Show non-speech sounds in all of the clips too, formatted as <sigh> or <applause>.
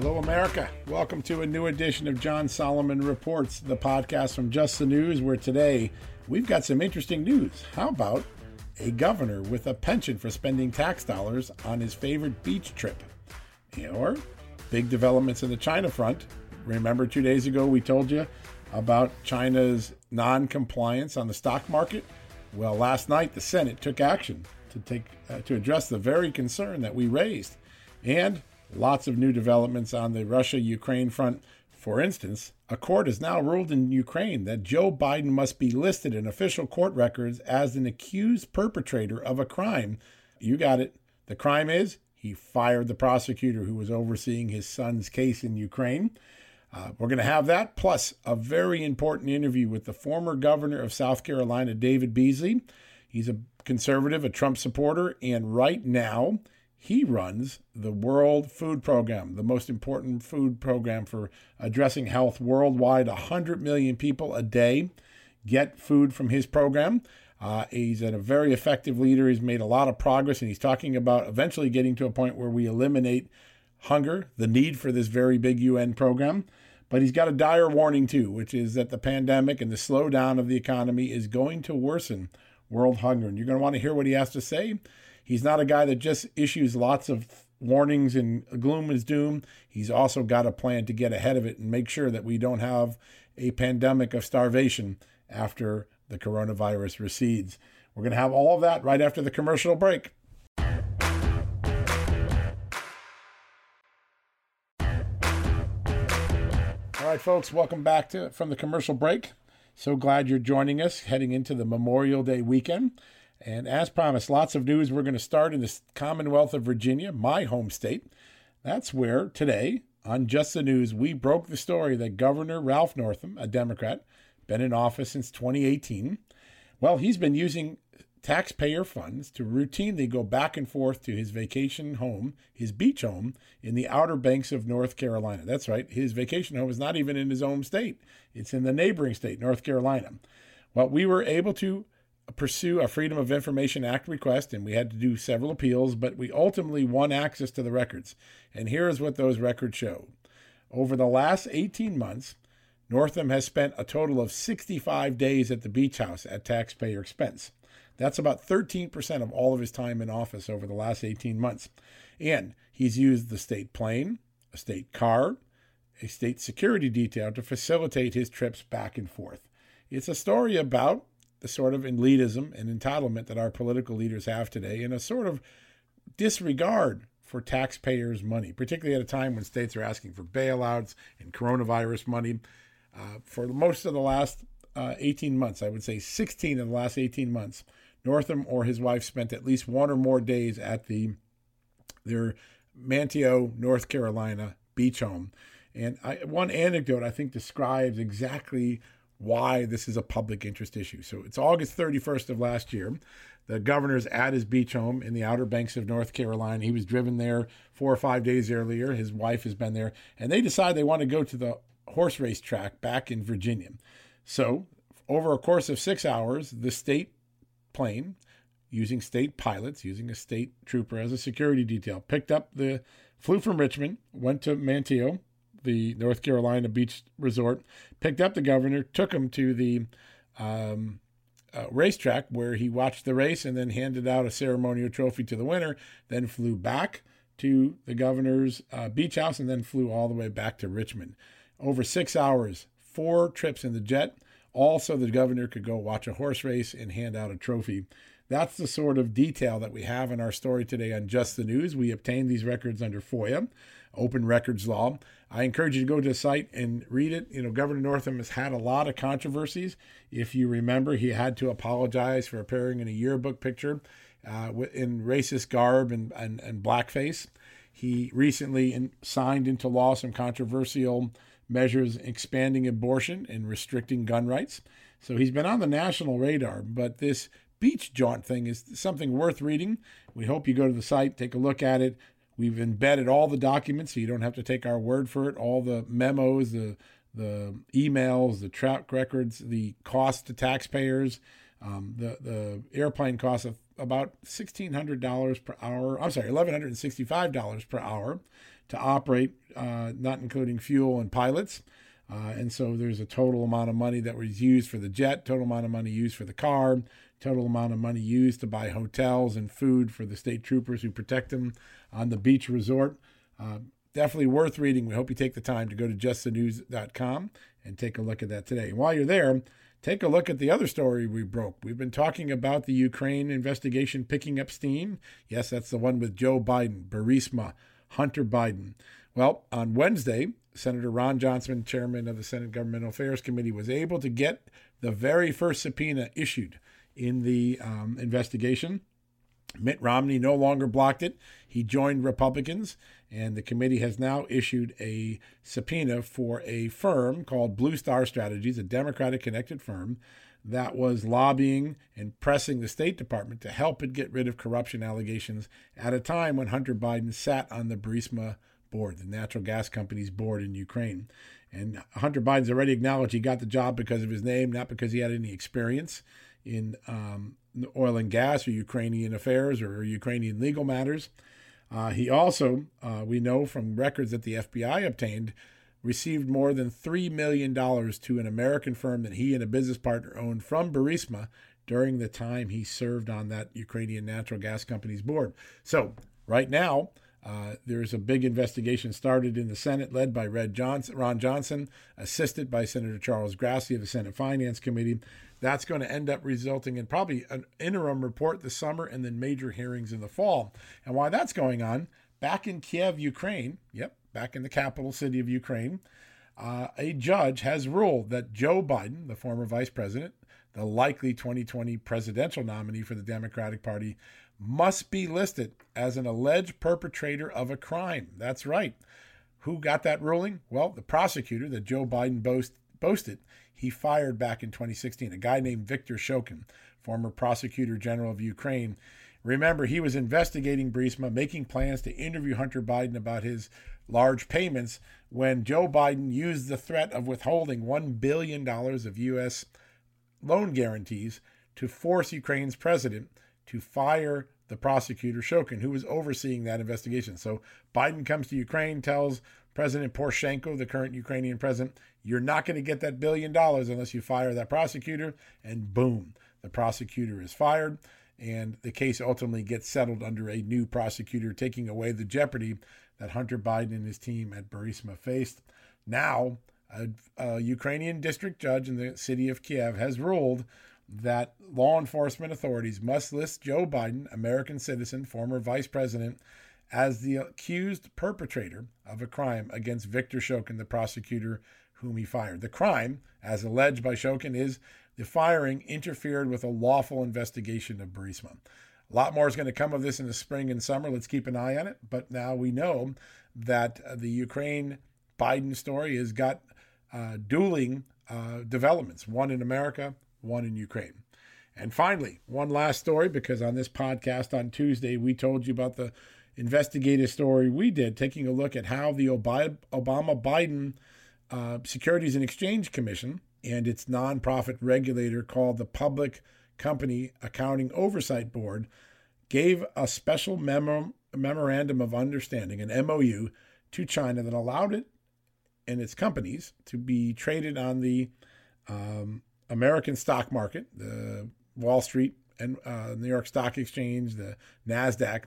Hello, America. Welcome to a new edition of John Solomon Reports, the podcast from Just the News, where today we've got some interesting news. How about a governor with a penchant for spending tax dollars on his favorite beach trip? Or big developments in the China front. Remember, two days ago we told you about China's non compliance on the stock market? Well, last night the Senate took action to, take, uh, to address the very concern that we raised. And Lots of new developments on the Russia Ukraine front. For instance, a court has now ruled in Ukraine that Joe Biden must be listed in official court records as an accused perpetrator of a crime. You got it. The crime is he fired the prosecutor who was overseeing his son's case in Ukraine. Uh, we're going to have that, plus a very important interview with the former governor of South Carolina, David Beasley. He's a conservative, a Trump supporter, and right now he runs the World Food Program, the most important food program for addressing health worldwide. 100 million people a day get food from his program. Uh, he's a very effective leader. He's made a lot of progress, and he's talking about eventually getting to a point where we eliminate hunger, the need for this very big UN program. But he's got a dire warning, too, which is that the pandemic and the slowdown of the economy is going to worsen world hunger. And you're going to want to hear what he has to say. He's not a guy that just issues lots of warnings and gloom is doom. He's also got a plan to get ahead of it and make sure that we don't have a pandemic of starvation after the coronavirus recedes. We're going to have all of that right after the commercial break. All right, folks, welcome back to from the commercial break. So glad you're joining us heading into the Memorial Day weekend. And as promised, lots of news. We're going to start in the Commonwealth of Virginia, my home state. That's where today on Just the News, we broke the story that Governor Ralph Northam, a Democrat, been in office since 2018. Well, he's been using taxpayer funds to routinely go back and forth to his vacation home, his beach home in the Outer Banks of North Carolina. That's right, his vacation home is not even in his home state, it's in the neighboring state, North Carolina. Well, we were able to pursue a Freedom of Information Act request, and we had to do several appeals, but we ultimately won access to the records. And here is what those records show. Over the last 18 months, Northam has spent a total of 65 days at the beach house at taxpayer expense. That's about 13% of all of his time in office over the last 18 months. And he's used the state plane, a state car, a state security detail to facilitate his trips back and forth. It's a story about the sort of elitism and entitlement that our political leaders have today and a sort of disregard for taxpayers' money, particularly at a time when states are asking for bailouts and coronavirus money. Uh, for most of the last uh, 18 months, I would say 16 of the last 18 months, Northam or his wife spent at least one or more days at the their Manteo, North Carolina beach home. And I, one anecdote I think describes exactly why this is a public interest issue. So it's August 31st of last year. The governor's at his beach home in the Outer Banks of North Carolina. He was driven there four or five days earlier. His wife has been there, and they decide they want to go to the horse race track back in Virginia. So, over a course of six hours, the state plane, using state pilots, using a state trooper as a security detail, picked up the, flew from Richmond, went to Manteo, the North Carolina beach resort, picked up the governor, took him to the um, uh, racetrack where he watched the race and then handed out a ceremonial trophy to the winner, then flew back to the governor's uh, beach house and then flew all the way back to Richmond. Over six hours, four trips in the jet, also the governor could go watch a horse race and hand out a trophy. That's the sort of detail that we have in our story today on Just the News. We obtained these records under FOIA, open records law. I encourage you to go to the site and read it. You know, Governor Northam has had a lot of controversies. If you remember, he had to apologize for appearing in a yearbook picture uh, in racist garb and, and, and blackface. He recently in, signed into law some controversial measures expanding abortion and restricting gun rights. So he's been on the national radar, but this beach jaunt thing is something worth reading. We hope you go to the site, take a look at it. We've embedded all the documents so you don't have to take our word for it. All the memos, the the emails, the track records, the cost to taxpayers, um, the the airplane cost of about sixteen hundred dollars per hour. I'm sorry, eleven hundred and sixty five dollars per hour to operate, uh, not including fuel and pilots. Uh, and so there's a total amount of money that was used for the jet, total amount of money used for the car, total amount of money used to buy hotels and food for the state troopers who protect them on the beach resort. Uh, definitely worth reading. We hope you take the time to go to justthenews.com and take a look at that today. And while you're there, take a look at the other story we broke. We've been talking about the Ukraine investigation picking up steam. Yes, that's the one with Joe Biden, Burisma, Hunter Biden. Well, on Wednesday, Senator Ron Johnson, chairman of the Senate Governmental Affairs Committee, was able to get the very first subpoena issued in the um, investigation. Mitt Romney no longer blocked it. He joined Republicans, and the committee has now issued a subpoena for a firm called Blue Star Strategies, a Democratic connected firm that was lobbying and pressing the State Department to help it get rid of corruption allegations at a time when Hunter Biden sat on the Burisma board, the natural gas company's board in Ukraine. And Hunter Biden's already acknowledged he got the job because of his name, not because he had any experience in um, oil and gas or Ukrainian affairs or Ukrainian legal matters. Uh, he also, uh, we know from records that the FBI obtained, received more than $3 million to an American firm that he and a business partner owned from Burisma during the time he served on that Ukrainian natural gas company's board. So, right now, uh, there's a big investigation started in the Senate, led by Red Johnson, Ron Johnson, assisted by Senator Charles Grassley of the Senate Finance Committee. That's going to end up resulting in probably an interim report this summer and then major hearings in the fall. And why that's going on, back in Kiev, Ukraine, yep, back in the capital city of Ukraine, uh, a judge has ruled that Joe Biden, the former vice president, the likely 2020 presidential nominee for the Democratic Party, must be listed as an alleged perpetrator of a crime. That's right. Who got that ruling? Well, the prosecutor that Joe Biden boast, boasted he fired back in 2016, a guy named Viktor Shokin, former prosecutor general of Ukraine. Remember, he was investigating Burisma, making plans to interview Hunter Biden about his large payments when Joe Biden used the threat of withholding $1 billion of U.S. loan guarantees to force Ukraine's president to fire the prosecutor Shokin, who was overseeing that investigation. So Biden comes to Ukraine, tells President Poroshenko, the current Ukrainian president, you're not going to get that billion dollars unless you fire that prosecutor. And boom, the prosecutor is fired. And the case ultimately gets settled under a new prosecutor, taking away the jeopardy that Hunter Biden and his team at Burisma faced. Now, a, a Ukrainian district judge in the city of Kiev has ruled that law enforcement authorities must list Joe Biden, American citizen, former vice president, as the accused perpetrator of a crime against Viktor Shokin, the prosecutor whom he fired. The crime, as alleged by Shokin, is the firing interfered with a lawful investigation of Burisma. A lot more is going to come of this in the spring and summer. Let's keep an eye on it. But now we know that the Ukraine Biden story has got uh, dueling uh, developments one in America, one in Ukraine. And finally, one last story because on this podcast on Tuesday, we told you about the investigative story we did, taking a look at how the Obama Biden uh, Securities and Exchange Commission and its nonprofit regulator called the Public Company Accounting Oversight Board gave a special memo, memorandum of understanding, an MOU, to China that allowed it and its companies to be traded on the um, American stock market, the Wall Street and uh, New York Stock Exchange, the NASDAQ,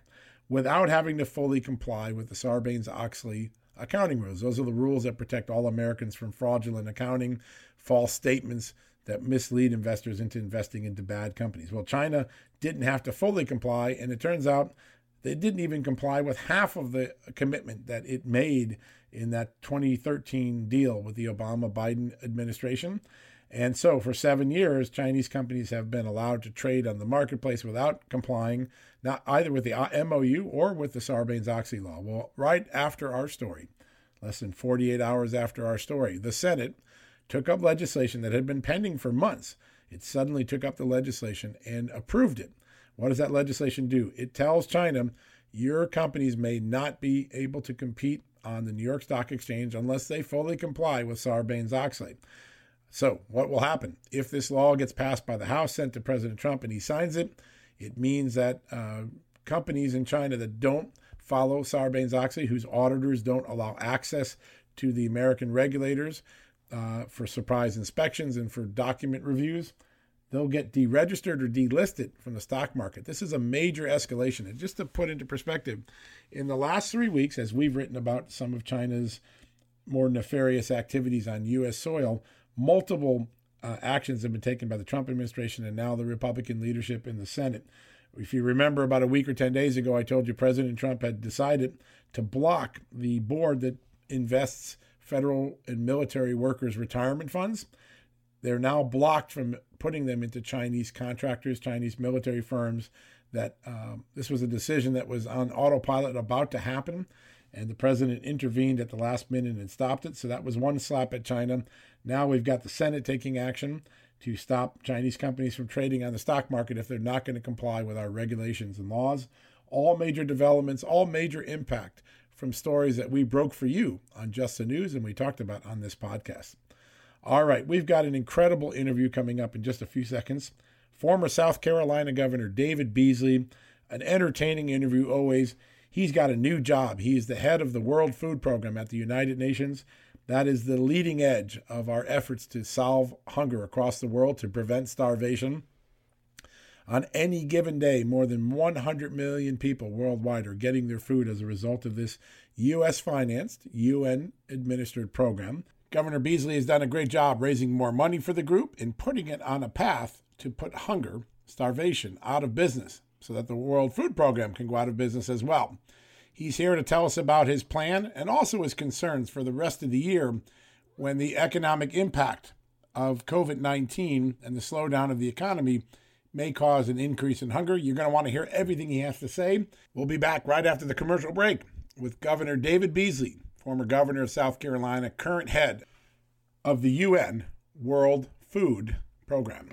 without having to fully comply with the Sarbanes Oxley accounting rules. Those are the rules that protect all Americans from fraudulent accounting, false statements that mislead investors into investing into bad companies. Well, China didn't have to fully comply, and it turns out they didn't even comply with half of the commitment that it made in that 2013 deal with the Obama Biden administration. And so, for seven years, Chinese companies have been allowed to trade on the marketplace without complying, not either with the uh, MOU or with the Sarbanes Oxley law. Well, right after our story, less than 48 hours after our story, the Senate took up legislation that had been pending for months. It suddenly took up the legislation and approved it. What does that legislation do? It tells China your companies may not be able to compete on the New York Stock Exchange unless they fully comply with Sarbanes Oxley. So, what will happen? If this law gets passed by the House, sent to President Trump, and he signs it, it means that uh, companies in China that don't follow Sarbanes Oxley, whose auditors don't allow access to the American regulators uh, for surprise inspections and for document reviews, they'll get deregistered or delisted from the stock market. This is a major escalation. And just to put into perspective, in the last three weeks, as we've written about some of China's more nefarious activities on U.S. soil, multiple uh, actions have been taken by the Trump administration and now the Republican leadership in the Senate. If you remember, about a week or 10 days ago, I told you President Trump had decided to block the board that invests federal and military workers' retirement funds. They're now blocked from putting them into Chinese contractors, Chinese military firms. That um, this was a decision that was on autopilot about to happen and the president intervened at the last minute and stopped it. So that was one slap at China. Now we've got the Senate taking action to stop Chinese companies from trading on the stock market if they're not going to comply with our regulations and laws. All major developments, all major impact from stories that we broke for you on Just the News and we talked about on this podcast. All right, we've got an incredible interview coming up in just a few seconds. Former South Carolina Governor David Beasley, an entertaining interview always. He's got a new job. He is the head of the World Food Program at the United Nations. That is the leading edge of our efforts to solve hunger across the world, to prevent starvation. On any given day, more than 100 million people worldwide are getting their food as a result of this U.S. financed, UN administered program. Governor Beasley has done a great job raising more money for the group and putting it on a path to put hunger, starvation out of business so that the World Food Program can go out of business as well. He's here to tell us about his plan and also his concerns for the rest of the year when the economic impact of COVID 19 and the slowdown of the economy may cause an increase in hunger. You're going to want to hear everything he has to say. We'll be back right after the commercial break with Governor David Beasley, former governor of South Carolina, current head of the UN World Food Program.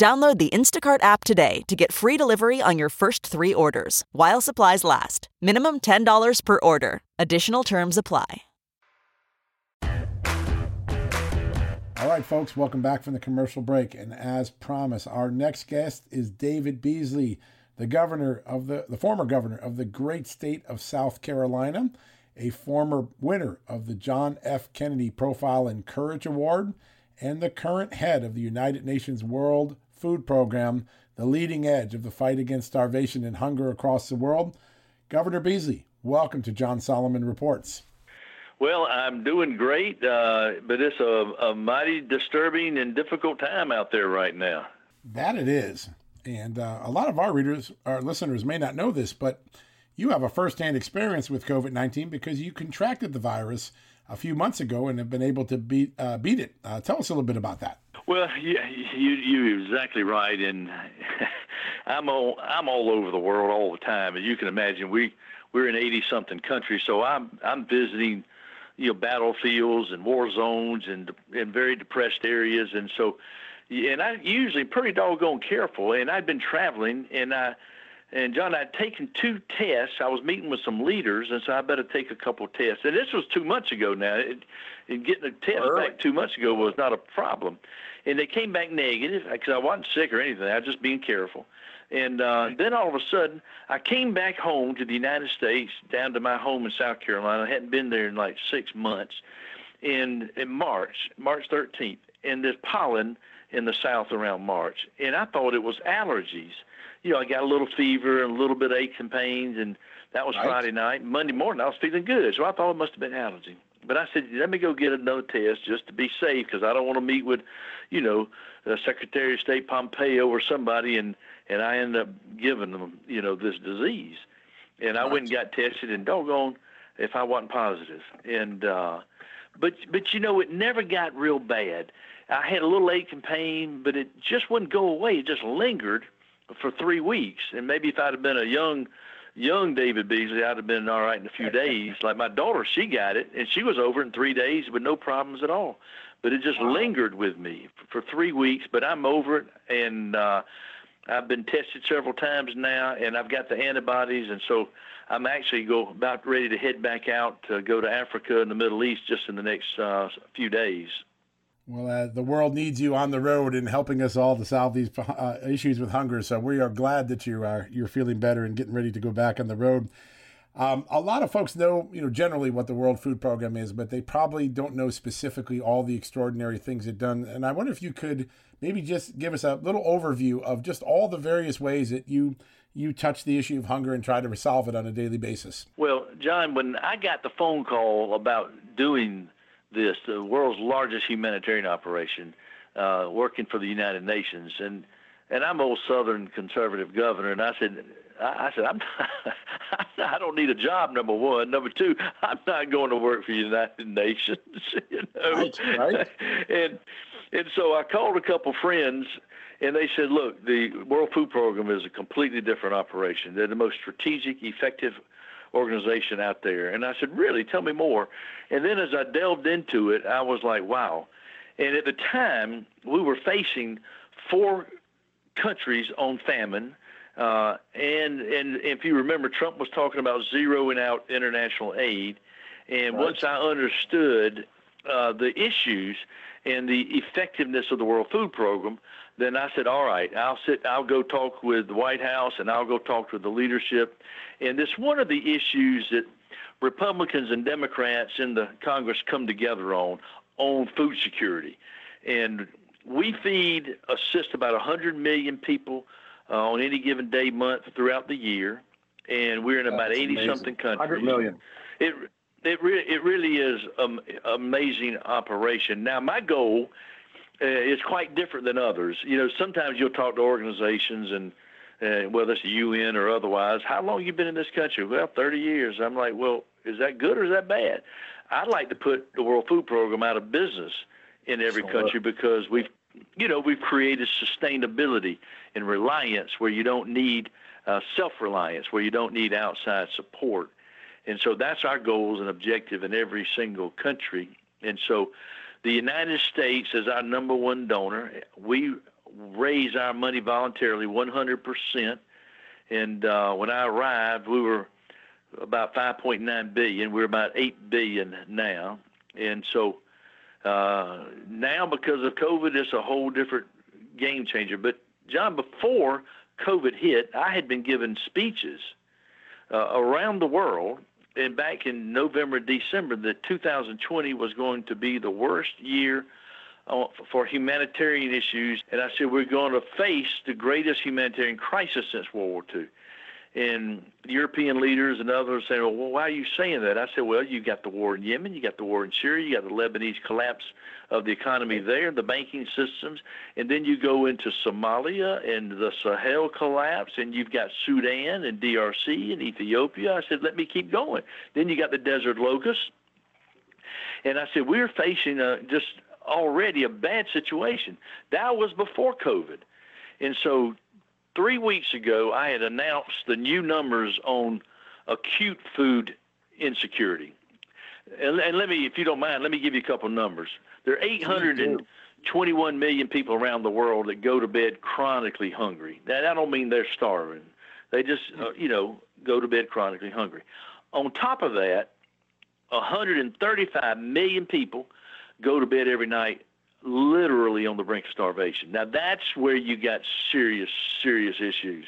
Download the Instacart app today to get free delivery on your first three orders while supplies last. Minimum $10 per order. Additional terms apply. All right, folks, welcome back from the commercial break. And as promised, our next guest is David Beasley, the governor of the, the former governor of the great state of South Carolina, a former winner of the John F. Kennedy Profile in Courage Award, and the current head of the United Nations World Food Program, the leading edge of the fight against starvation and hunger across the world. Governor Beasley, welcome to John Solomon Reports. Well, I'm doing great, uh, but it's a, a mighty disturbing and difficult time out there right now. That it is. And uh, a lot of our readers, our listeners may not know this, but you have a firsthand experience with COVID 19 because you contracted the virus a few months ago and have been able to beat, uh, beat it. Uh, tell us a little bit about that. Well, you you you're exactly right, and <laughs> I'm all I'm all over the world all the time, as you can imagine. We we're in 80 something countries, so I'm I'm visiting, you know, battlefields and war zones and in very depressed areas, and so, and I'm usually pretty doggone careful. And I'd been traveling, and I and John, I'd taken two tests. I was meeting with some leaders, and so I better take a couple of tests. And this was two months ago now. It, and getting a test Early. back two months ago was not a problem. And they came back negative because I wasn't sick or anything. I was just being careful. And uh, then all of a sudden, I came back home to the United States, down to my home in South Carolina. I hadn't been there in like six months. In in March, March 13th, and there's pollen in the south around March, and I thought it was allergies you know, I got a little fever and a little bit of aches and pains, and that was right. Friday night. Monday morning, I was feeling good, so I thought it must have been allergy. But I said, let me go get another test just to be safe, because I don't want to meet with, you know, uh, Secretary of State Pompeo or somebody, and and I end up giving them, you know, this disease. And I went and got tested, and doggone, if I wasn't positive. And uh, but but you know, it never got real bad. I had a little ache and pain, but it just wouldn't go away. It just lingered for three weeks. And maybe if I'd have been a young young David Beasley, I'd have been all right in a few <laughs> days. Like my daughter, she got it, and she was over in three days with no problems at all. But it just lingered with me for, for three weeks. But I'm over it, and uh, I've been tested several times now, and I've got the antibodies, and so I'm actually go about ready to head back out to go to Africa and the Middle East just in the next uh, few days. Well, uh, the world needs you on the road and helping us all to solve these uh, issues with hunger. So we are glad that you are you're feeling better and getting ready to go back on the road. Um, a lot of folks know, you know, generally what the World Food Program is, but they probably don't know specifically all the extraordinary things it done. And I wonder if you could maybe just give us a little overview of just all the various ways that you you touch the issue of hunger and try to resolve it on a daily basis. Well, John, when I got the phone call about doing this, the world's largest humanitarian operation, uh, working for the United Nations. And and I'm old Southern conservative governor, and I said, I, I said, I'm not, <laughs> I don't need a job. Number one, number two, I'm not going to work for the United <laughs> Nations. <laughs> You know, right, right. and and so I called a couple friends, and they said, look, the World Food Program is a completely different operation. They're the most strategic, effective organization out there. And I said, Really? Tell me more. And then as I delved into it, I was like, Wow. And at the time, we were facing four countries on famine. Uh, and, and if you remember, Trump was talking about zeroing out international aid. And right. once I understood uh, the issues and the effectiveness of the World Food Program, then I said, all right, I'll sit, I'll go talk with the White House and I'll go talk with the leadership. And this one of the issues that Republicans and Democrats in the Congress come together on, on food security. And we feed, assist about 100 million people uh, on any given day, month throughout the year. And we're in about 80 something countries. 100 million. It, it, re- it really is an amazing operation. Now, my goal uh, is quite different than others. You know, sometimes you'll talk to organizations and uh, whether it's the UN or otherwise, how long you been in this country? Well, 30 years. I'm like, well, is that good or is that bad? I'd like to put the World Food Program out of business in every country because we've, you know, we've created sustainability and reliance where you don't need uh, self-reliance, where you don't need outside support. And so that's our goals and objective in every single country. And so the United States is our number one donor. We raise our money voluntarily 100%. And uh, when I arrived, we were about 5.9 billion. We're about 8 billion now. And so uh, now, because of COVID, it's a whole different game changer. But John, before COVID hit, I had been giving speeches uh, around the world and back in November, December, that 2020 was going to be the worst year uh, for humanitarian issues. And I said, we're going to face the greatest humanitarian crisis since World War II. And European leaders and others saying, well, why are you saying that? I said, well, you got the war in Yemen, you got the war in Syria, you got the Lebanese collapse of the economy there, the banking systems, and then you go into Somalia and the Sahel collapse, and you've got Sudan and DRC and Ethiopia. I said, let me keep going. Then you got the desert locust. And I said, we're facing a, just already a bad situation. That was before COVID. And so three weeks ago, I had announced the new numbers on acute food insecurity. and, and let me, if you don't mind, let me give you a couple numbers. There are 821 million people around the world that go to bed chronically hungry. That I don't mean they're starving. They just, uh, you know, go to bed chronically hungry. On top of that, 135 million people go to bed every night literally on the brink of starvation. Now that's where you got serious, serious issues.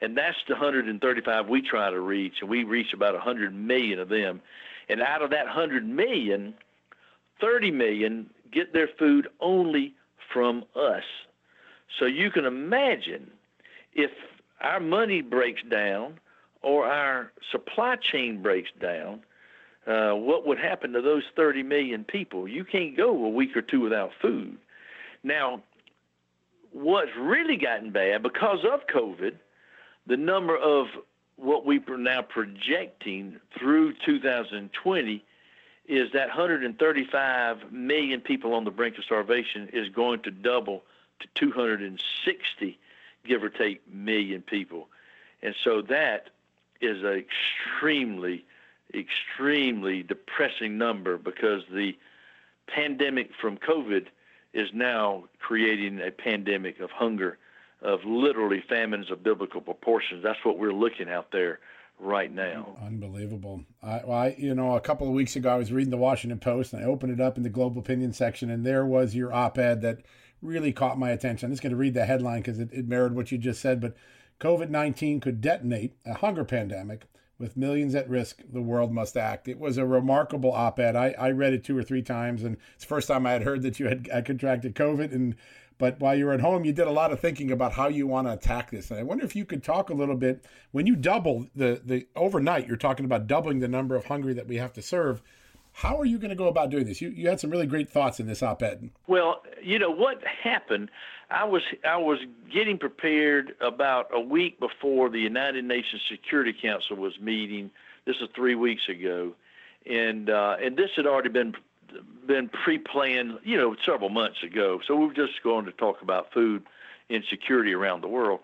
And that's the 135 we try to reach, and we reach about 100 million of them. And out of that 100 million, 30 million get their food only from us. So you can imagine if our money breaks down or our supply chain breaks down, uh, what would happen to those 30 million people? You can't go a week or two without food. Now, what's really gotten bad because of COVID, the number of what we are now projecting through 2020 is that 135 million people on the brink of starvation is going to double to 260, give or take, million people. And so that is an extremely, extremely depressing number because the pandemic from COVID is now creating a pandemic of hunger, of literally famines of biblical proportions. That's what we're looking out there right now. Unbelievable. I, I, you know, a couple of weeks ago, I was reading the Washington Post and I opened it up in the global opinion section, and there was your op ed that really caught my attention. I'm just going to read the headline because it, it mirrored what you just said. But COVID 19 could detonate a hunger pandemic. With millions at risk, the world must act. It was a remarkable op ed. I, I read it two or three times, and it's the first time I had heard that you had, had contracted COVID. And but while you were at home, you did a lot of thinking about how you want to attack this. And I wonder if you could talk a little bit when you double the the overnight. You're talking about doubling the number of hungry that we have to serve. How are you going to go about doing this? You you had some really great thoughts in this op-ed. Well, you know what happened. I was I was getting prepared about a week before the United Nations Security Council was meeting. This is three weeks ago, and uh, and this had already been been pre-planned, you know, several months ago. So we were just going to talk about food insecurity around the world.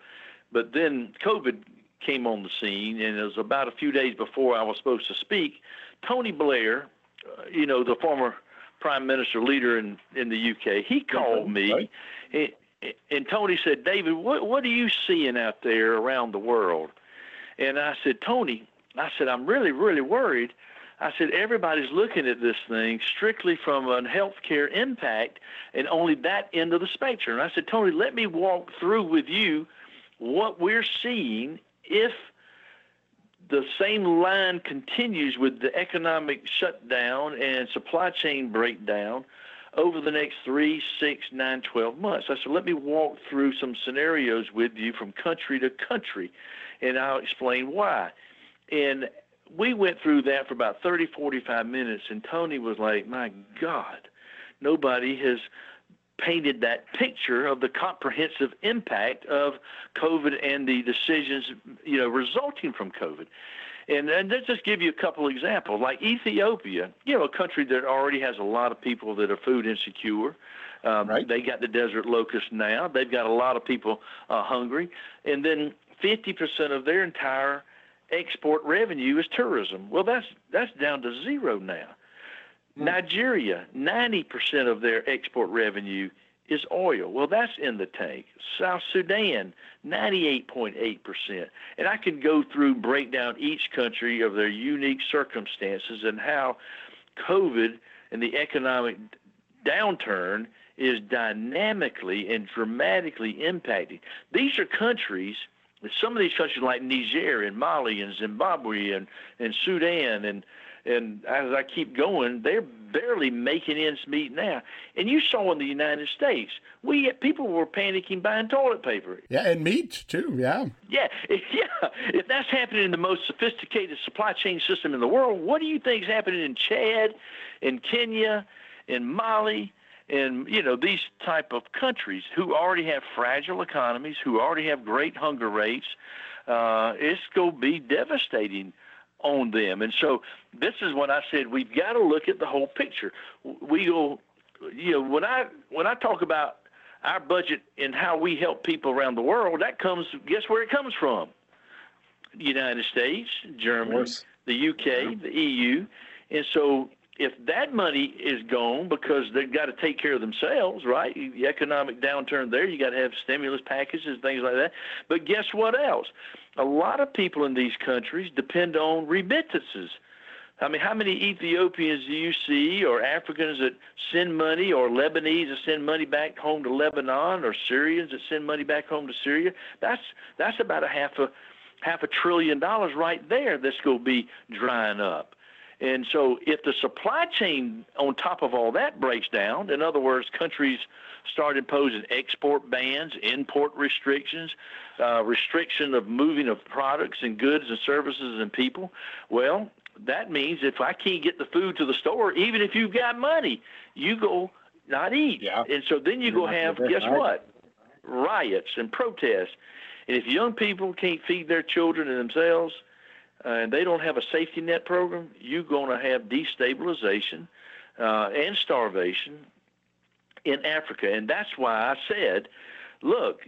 But then COVID came on the scene, and it was about a few days before I was supposed to speak. Tony Blair, uh, you know, the former prime minister leader in in the UK, he called me, right. And, Tony said, "David, what what are you seeing out there around the world?" And I said, "Tony, I said I'm really really worried." I said, everybody's looking at this thing strictly from a healthcare impact and only that end of the spectrum. And I said, Tony, let me walk through with you what we're seeing if the same line continues with the economic shutdown and supply chain breakdown over the next three, six, nine, twelve months. I said, let me walk through some scenarios with you from country to country, and I'll explain why. And we went through that for about 30, 45 minutes, and Tony was like, My God, nobody has painted that picture of the comprehensive impact of COVID and the decisions, you know, resulting from COVID. And, and let's just give you a couple examples. Like Ethiopia, you know, a country that already has a lot of people that are food insecure. Um, right. They got the desert locust now. They've got a lot of people uh, hungry. And then 50% of their entire export revenue is tourism. Well, that's that's down to zero now. Hmm. Nigeria, 90% of their export revenue is oil. Well, that's in the tank. South Sudan, 98.8%. And I can go through, break down each country of their unique circumstances and how COVID and the economic downturn is dynamically and dramatically impacting. These are countries – some of these countries like Niger and Mali and Zimbabwe and, and Sudan and and as I keep going, they're barely making ends meet now. And you saw in the United States, we people were panicking buying toilet paper. Yeah, and meat too. Yeah. Yeah, <laughs> yeah. If that's happening in the most sophisticated supply chain system in the world, what do you think is happening in Chad, in Kenya, in Mali, in you know these type of countries who already have fragile economies, who already have great hunger rates, uh, it's going to be devastating on them. And so this is when I said we've got to look at the whole picture. We go, you know, when I when I talk about our budget and how we help people around the world, that comes guess where it comes from? The United States, Germany, the UK, the EU. And so if that money is gone because they've got to take care of themselves, right? The economic downturn there, you got to have stimulus packages, things like that. But guess what else? A lot of people in these countries depend on remittances. I mean, how many Ethiopians do you see, or Africans that send money, or Lebanese that send money back home to Lebanon, or Syrians that send money back home to Syria? That's that's about a half a half a trillion dollars right there that's going to be drying up. And so, if the supply chain on top of all that breaks down, in other words, countries start imposing export bans, import restrictions, uh, restriction of moving of products and goods and services and people, well, that means if I can't get the food to the store, even if you've got money, you go not eat. Yeah. And so then you You're go have, guess what? Riots and protests. And if young people can't feed their children and themselves, uh, and they don't have a safety net program, you're going to have destabilization uh, and starvation in Africa. And that's why I said, look,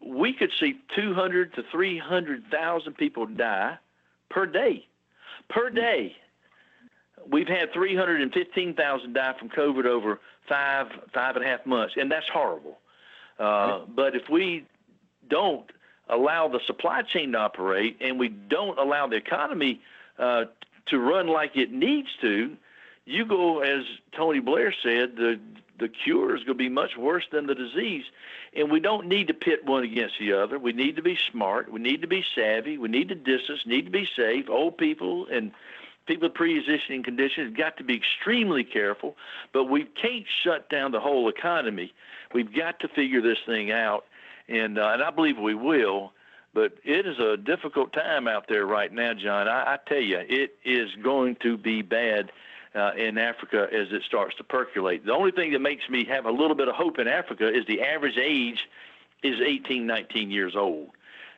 we could see 200 to 300,000 people die per day. Per day. We've had 315,000 die from COVID over five, five and a half months, and that's horrible. Uh, but if we don't allow the supply chain to operate and we don't allow the economy uh, to run like it needs to, you go, as Tony Blair said, the the cure is going to be much worse than the disease. And we don't need to pit one against the other. We need to be smart. We need to be savvy. We need to distance. Need to be safe. Old people and people with pre-existing conditions have got to be extremely careful. But we can't shut down the whole economy. We've got to figure this thing out, and uh, and I believe we will. But it is a difficult time out there right now, John. I, I tell you, it is going to be bad uh, in Africa as it starts to percolate. The only thing that makes me have a little bit of hope in Africa is the average age is 18, 19 years old.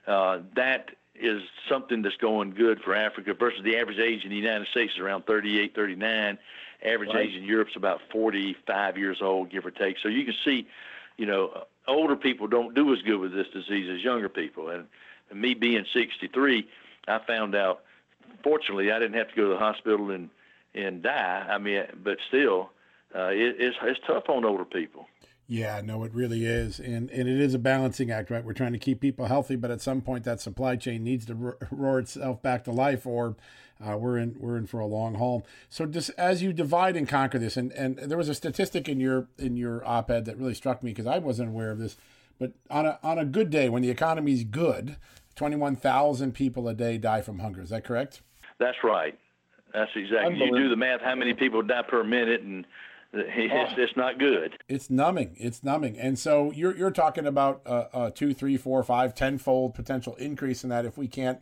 Uh, that is something that's going good for Africa versus the average age in the United States is around 38, 39. Average Right. age in Europe's about 45 years old, give or take. So you can see, you know, older people don't do as good with this disease as younger people. And, and me being 63, I found out. Fortunately, I didn't have to go to the hospital and and die. I mean, but still, uh, it, it's it's tough on older people. Yeah, no, it really is, and and it is a balancing act, right? We're trying to keep people healthy, but at some point, that supply chain needs to ro- roar itself back to life, or uh, we're in we're in for a long haul. So, just as you divide and conquer this, and and there was a statistic in your in your op-ed that really struck me because I wasn't aware of this, but on a on a good day when the economy's good, twenty one thousand people a day die from hunger. Is that correct? That's right. That's exactly. You do the math. How many people die per minute, and <laughs> it's, it's not good. It's numbing. It's numbing. And so you're you're talking about a, a two, three, four, five, tenfold potential increase in that if we can't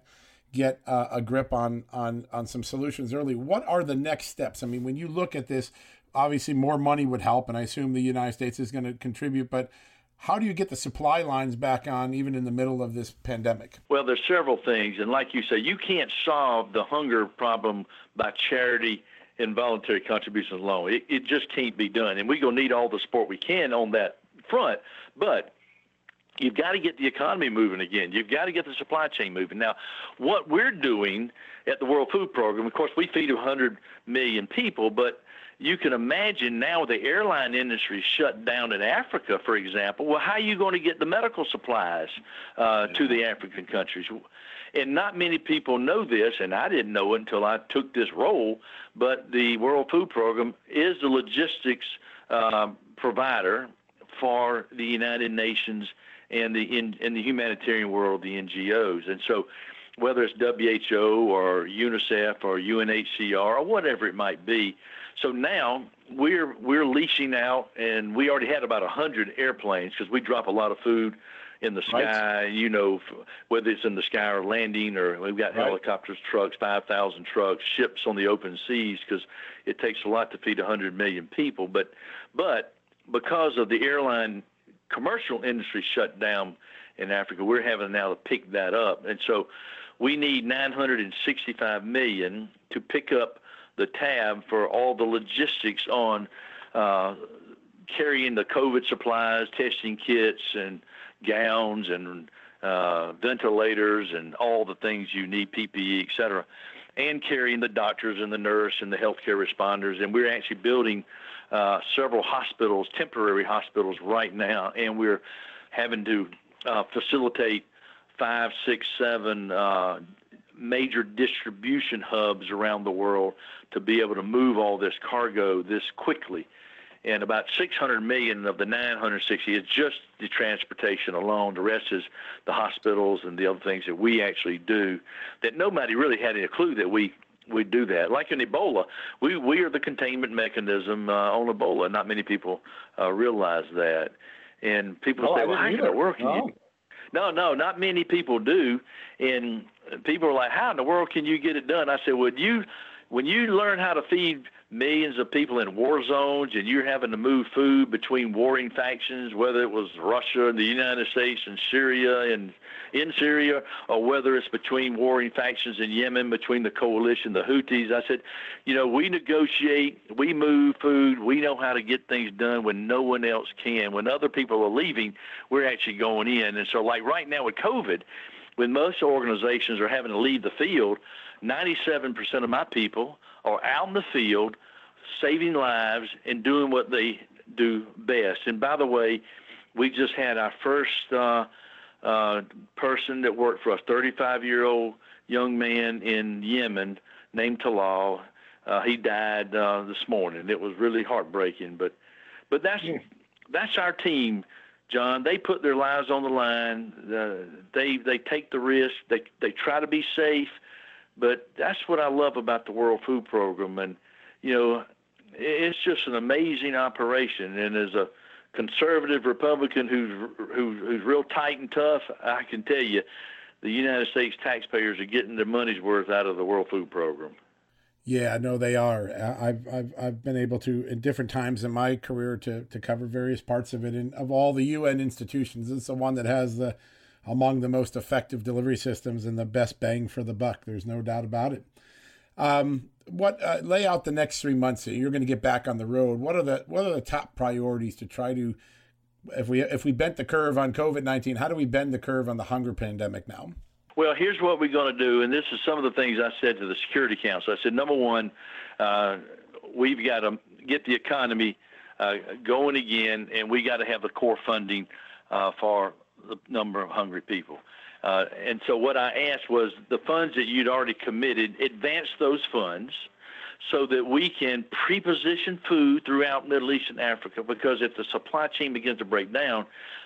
get uh, a grip on on on some solutions early. What are the next steps? I mean, when you look at this, obviously more money would help, and I assume the United States is going to contribute. But how do you get the supply lines back on, even in the middle of this pandemic? Well, there's several things, and like you say, you can't solve the hunger problem by charity and voluntary contributions alone. It, it just can't be done, and we're gonna need all the support we can on that front. But you've got to get the economy moving again. You've got to get the supply chain moving. Now, what we're doing at the World Food Program, of course, we feed 100 million people, but you can imagine now the airline industry shut down in Africa, for example. Well, how are you going to get the medical supplies uh, to the African countries? And not many people know this, and I didn't know until I took this role. But the World Food Program is the logistics uh, provider for the United Nations and the in, in the humanitarian world, the NGOs. And so, whether it's WHO or UNICEF or UNHCR or whatever it might be, so now we're we're leasing out, and we already had about hundred airplanes because we drop a lot of food in the sky. You know, whether it's in the sky or landing, or we've got Right. helicopters, trucks, five thousand trucks, ships on the open seas because it takes a lot to feed hundred million people. But but because of the airline commercial industry shut down in Africa, we're having now to pick that up, and so we need 965 million to pick up the tab for all the logistics on uh, carrying the COVID supplies, testing kits, and gowns and uh, ventilators and all the things you need, PPE, et cetera. and carrying the doctors and the nurse and the healthcare responders. And we're actually building uh, several hospitals, temporary hospitals, right now, and we're having to uh, facilitate five, six, seven uh, major distribution hubs around the world to be able to move all this cargo this quickly. And about 600 million of the 960 is just the transportation alone. The rest is the hospitals and the other things that we actually do that nobody really had any clue that we we do that. Like in Ebola, we we are the containment mechanism uh, on Ebola. Not many people uh, realize that, and people oh, say, "Well, how in the world can you?" No, no, not many people do, and people are like, "How in the world can you get it done?" I said, "Would you?" When you learn how to feed millions of people in war zones and you're having to move food between warring factions, whether it was Russia and the United States and Syria and in Syria, or whether it's between warring factions in Yemen between the coalition, the Houthis. I said, you know, we negotiate, we move food, we know how to get things done when no one else can. When other people are leaving, we're actually going in. And so, like right now with COVID, when most organizations are having to leave the field, 97% of my people are out in the field saving lives and doing what they do best. And by the way, we just had our first uh, uh, person that worked for us, 35 year old young man in Yemen named Talal. Uh, he died uh, this morning. It was really heartbreaking, but but that's yeah. that's our team, John. They put their lives on the line. They they take the risk. They they try to be safe, but that's what I love about the World Food Program. And you know, it's just an amazing operation. And as a conservative Republican who's who's, who's real tight and tough, I can tell you, the United States taxpayers are getting their money's worth out of the World Food Program. Yeah, no, they are. I've I've I've been able to in different times in my career to to cover various parts of it, and of all the UN institutions, it's the one that has the among the most effective delivery systems and the best bang for the buck. There's no doubt about it. Um, what uh, lay out the next three months? That you're going to get back on the road. What are the what are the top priorities to try to if we if we bent the curve on COVID nineteen, how do we bend the curve on the hunger pandemic now? Well, here's what we're going to do, and this is some of the things I said to the Security Council. I said, number one, uh, we've got to get the economy uh, going again, and we got to have the core funding uh, for the number of hungry people. Uh, and so what I asked was the funds that you'd already committed, advance those funds so that we can preposition food throughout Middle East and Africa because if the supply chain begins to break down,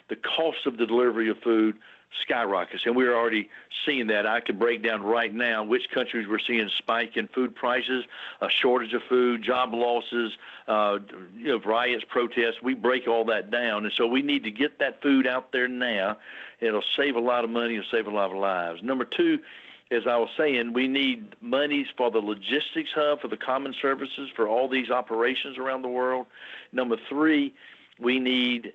the cost of the delivery of food skyrockets. And we're already seeing that. I can break down right now which countries we're seeing spike in food prices, a shortage of food, job losses, uh, you know, riots, protests. We break all that down. And so we need to get that food out there now. It'll save a lot of money, it'll save a lot of lives. Number two, as I was saying, we need monies for the logistics hub, for the common services, for all these operations around the world. Number three, we need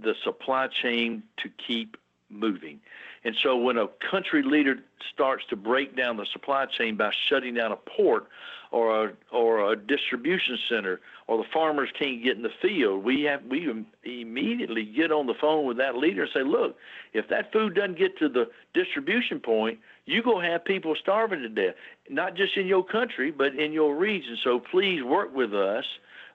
the supply chain to keep moving. And so when a country leader starts to break down the supply chain by shutting down a port or a, or a distribution center or the farmers can't get in the field, we have we immediately get on the phone with that leader and say, look, if that food doesn't get to the distribution point, you're going to have people starving to death, not just in your country, but in your region. So please work with us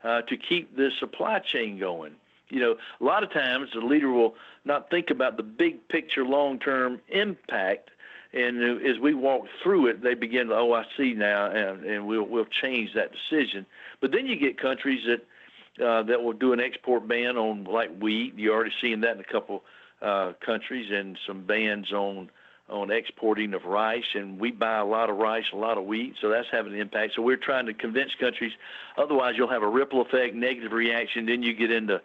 uh, to keep this supply chain going. You know, a lot of times the leader will not think about the big picture, long term impact. And as we walk through it, they begin to, oh, I see now, and, and we'll we'll change that decision. But then you get countries that uh, that will do an export ban on like wheat. You're already seeing that in a couple uh, countries, and some bans on on exporting of rice, and we buy a lot of rice, a lot of wheat, so that's having an impact. So we're trying to convince countries. Otherwise, you'll have a ripple effect, negative reaction. Then you get into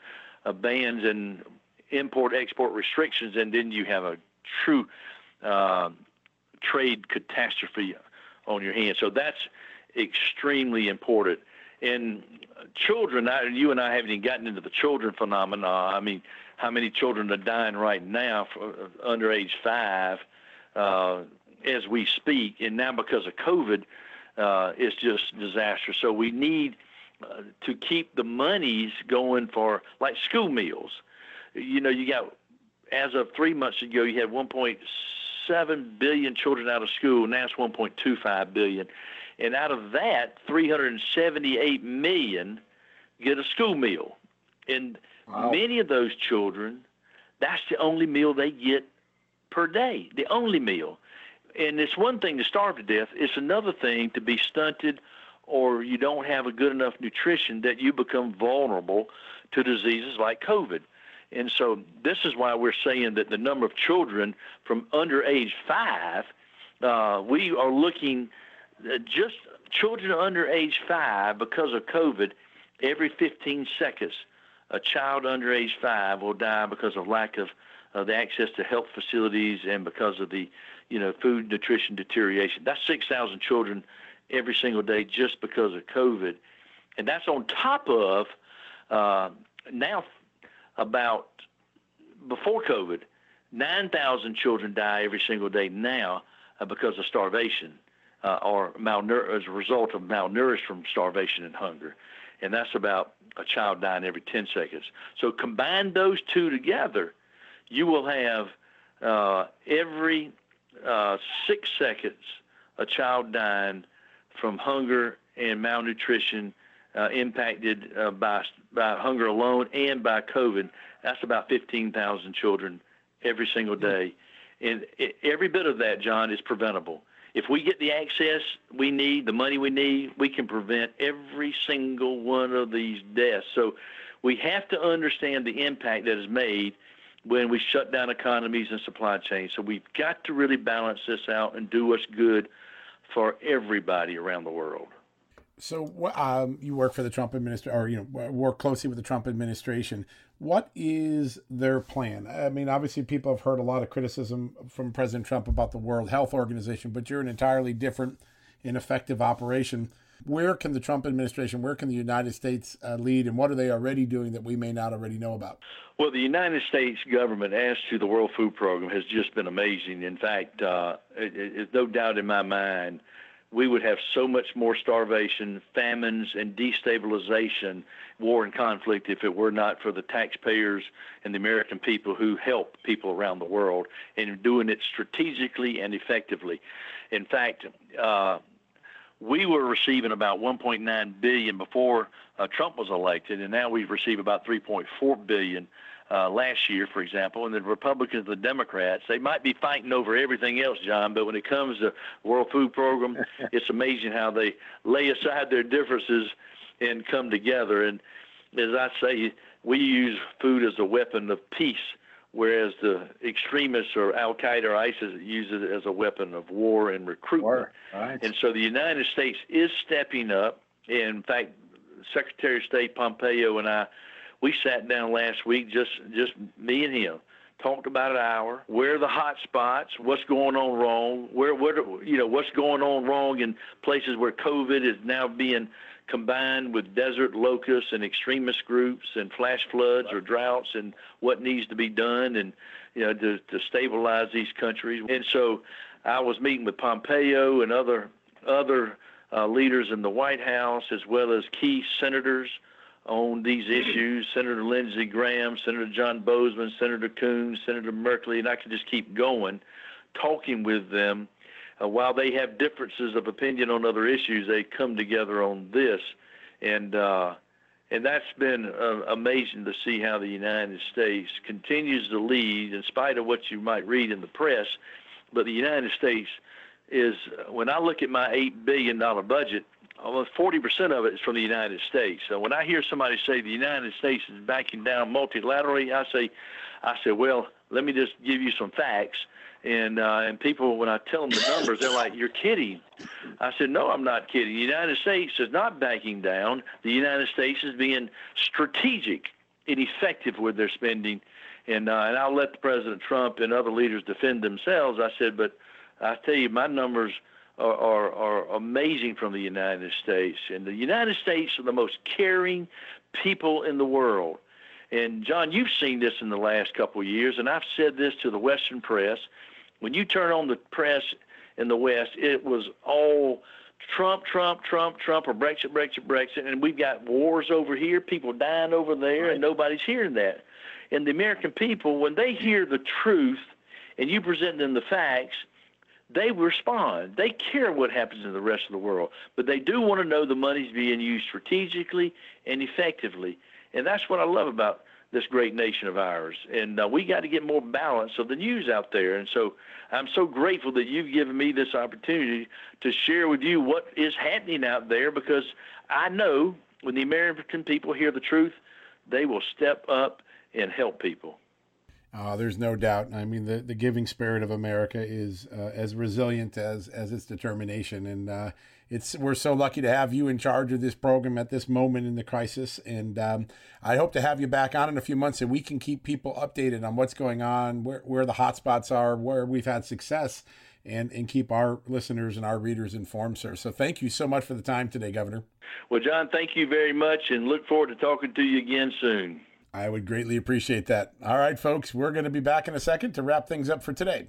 bans and import export restrictions, and then you have a true uh, trade catastrophe on your hands. So that's extremely important. And children, I, you and I haven't even gotten into the children phenomena. I mean, how many children are dying right now for, under age five uh, as we speak? And now because of COVID, uh, it's just disaster. So we need uh, to keep the monies going for like school meals. You know, you got as of three months ago, you had 1.7 billion children out of school. Now it's 1.25 billion. And out of that, 378 million get a school meal. And wow. many of those children, that's the only meal they get per day, the only meal. And it's one thing to starve to death, it's another thing to be stunted or you don't have a good enough nutrition that you become vulnerable to diseases like COVID. And so this is why we're saying that the number of children from under age five, uh, we are looking just children under age five because of COVID, every 15 seconds, a child under age five will die because of lack of uh, the access to health facilities and because of the, you know, food nutrition deterioration. That's 6,000 children every single day just because of COVID, and that's on top of uh, now about before COVID, 9,000 children die every single day now uh, because of starvation uh, or malnour- as a result of malnourished from starvation and hunger. And that's about a child dying every 10 seconds. So combine those two together, you will have uh, every uh, six seconds a child dying from hunger and malnutrition uh, impacted uh, by by hunger alone and by COVID. That's about 15,000 children every single hmm. day, and it, every bit of that, John, is preventable. If we get the access we need, the money we need, we can prevent every single one of these deaths. So we have to understand the impact that is made when we shut down economies and supply chains. So we've got to really balance this out and do what's good for everybody around the world. So um, you work for the Trump administration, or you know, work closely with the Trump administration. What is their plan? I mean, obviously, people have heard a lot of criticism from President Trump about the World Health Organization, but you're an entirely different and effective operation. Where can the Trump administration, where can the United States uh, lead, and what are they already doing that we may not already know about? Well, the United States government, as to the World Food Program, has just been amazing. In fact, uh, it, it's no doubt in my mind we would have so much more starvation, famines, and destabilization, war and conflict if it were not for the taxpayers and the American people who help people around the world and doing it strategically and effectively. In fact, uh, we were receiving about 1.9 billion before uh, Trump was elected, and now we've received about 3.4 billion uh, last year, for example, and the Republicans, the Democrats, they might be fighting over everything else, John, but when it comes to World Food Program, <laughs> it's amazing how they lay aside their differences and come together. And as I say, we use food as a weapon of peace, whereas the extremists or Al Qaeda or ISIS use it as a weapon of war and recruitment. Right. And so the United States is stepping up. In fact, Secretary of State Pompeo and I we sat down last week, just just me and him, talked about an hour. Where are the hot spots? What's going on wrong? Where what you know what's going on wrong in places where COVID is now being combined with desert locusts and extremist groups and flash floods or droughts and what needs to be done and you know to, to stabilize these countries. And so I was meeting with Pompeo and other other uh, leaders in the White House as well as key senators on these issues Senator Lindsey Graham, Senator John Boozman, Senator Coons, Senator Merkley, and I could just keep going, talking with them. Uh, while they have differences of opinion on other issues, they come together on this. And, uh, and that's been uh, amazing to see how the United States continues to lead in spite of what you might read in the press. But the United States is, when I look at my $8 billion budget, almost 40% of it is from the United States. So when I hear somebody say the United States is backing down multilaterally, I say, I say, well, let me just give you some facts. And uh, and people, when I tell them the numbers, they're like, "You're kidding." I said, "No, I'm not kidding. The United States is not backing down. The United States is being strategic and effective with their spending." And uh, and I'll let President Trump and other leaders defend themselves. I said, but I tell you, my numbers are, are, are amazing from the United States. And the United States are the most caring people in the world. And John, you've seen this in the last couple of years, and I've said this to the Western press. When you turn on the press in the West, it was all Trump, Trump, Trump, Trump, or Brexit, Brexit, Brexit, and we've got wars over here, people dying over there, right. and nobody's hearing that. And the American people, when they hear the truth and you present them the facts, they respond. They care what happens in the rest of the world, but they do want to know the money's being used strategically and effectively. And that's what I love about this great nation of ours. And uh, we got to get more balance of the news out there. And so I'm so grateful that you've given me this opportunity to share with you what is happening out there because I know when the American people hear the truth, they will step up and help people. Uh, there's no doubt. I mean, the, the giving spirit of America is uh, as resilient as as its determination, and uh, it's we're so lucky to have you in charge of this program at this moment in the crisis. And um, I hope to have you back on in a few months, and we can keep people updated on what's going on, where where the hotspots are, where we've had success, and and keep our listeners and our readers informed, sir. So thank you so much for the time today, Governor. Well, John, thank you very much, and look forward to talking to you again soon. I would greatly appreciate that. All right, folks, we're going to be back in a second to wrap things up for today.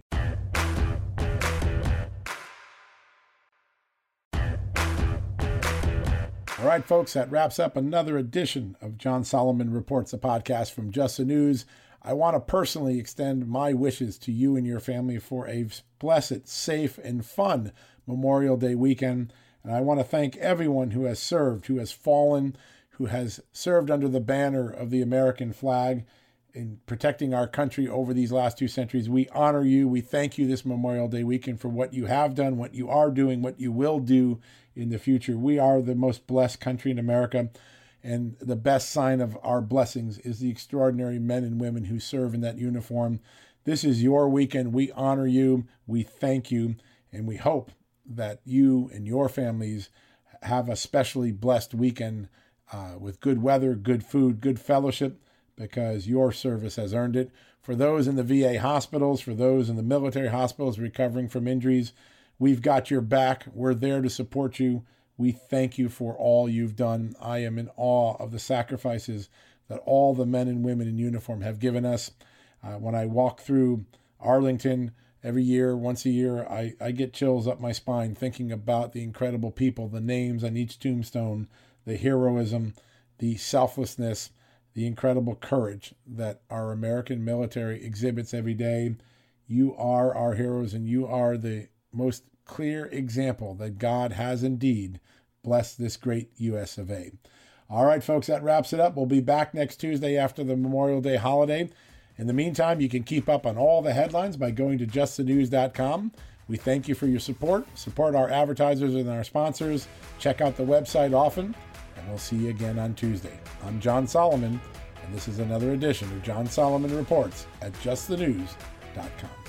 All right, folks, that wraps up another edition of John Solomon Reports, a podcast from Just the News. I want to personally extend my wishes to you and your family for a blessed, safe, and fun Memorial Day weekend. And I want to thank everyone who has served, who has fallen, who has served under the banner of the American flag in protecting our country over these last two centuries. We honor you. We thank you this Memorial Day weekend for what you have done, what you are doing, what you will do in the future. We are the most blessed country in America. And the best sign of our blessings is the extraordinary men and women who serve in that uniform. This is your weekend. We honor you. We thank you. And we hope that you and your families have a specially blessed weekend uh, with good weather, good food, good fellowship, because your service has earned it. For those in the VA hospitals, for those in the military hospitals recovering from injuries, we've got your back. We're there to support you. We thank you for all you've done. I am in awe of the sacrifices that all the men and women in uniform have given us. Uh, when I walk through Arlington every year, once a year, I, I get chills up my spine thinking about the incredible people, the names on each tombstone, the heroism, the selflessness, the incredible courage that our American military exhibits every day. You are our heroes, and you are the most clear example that God has indeed blessed this great U.S. of A. All right, folks, that wraps it up. We'll be back next Tuesday after the Memorial Day holiday. In the meantime, you can keep up on all the headlines by going to justthenews.com. We thank you for your support. Support our advertisers and our sponsors. Check out the website often and we'll see you again on Tuesday. I'm John Solomon, and this is another edition of John Solomon Reports at justthenews.com.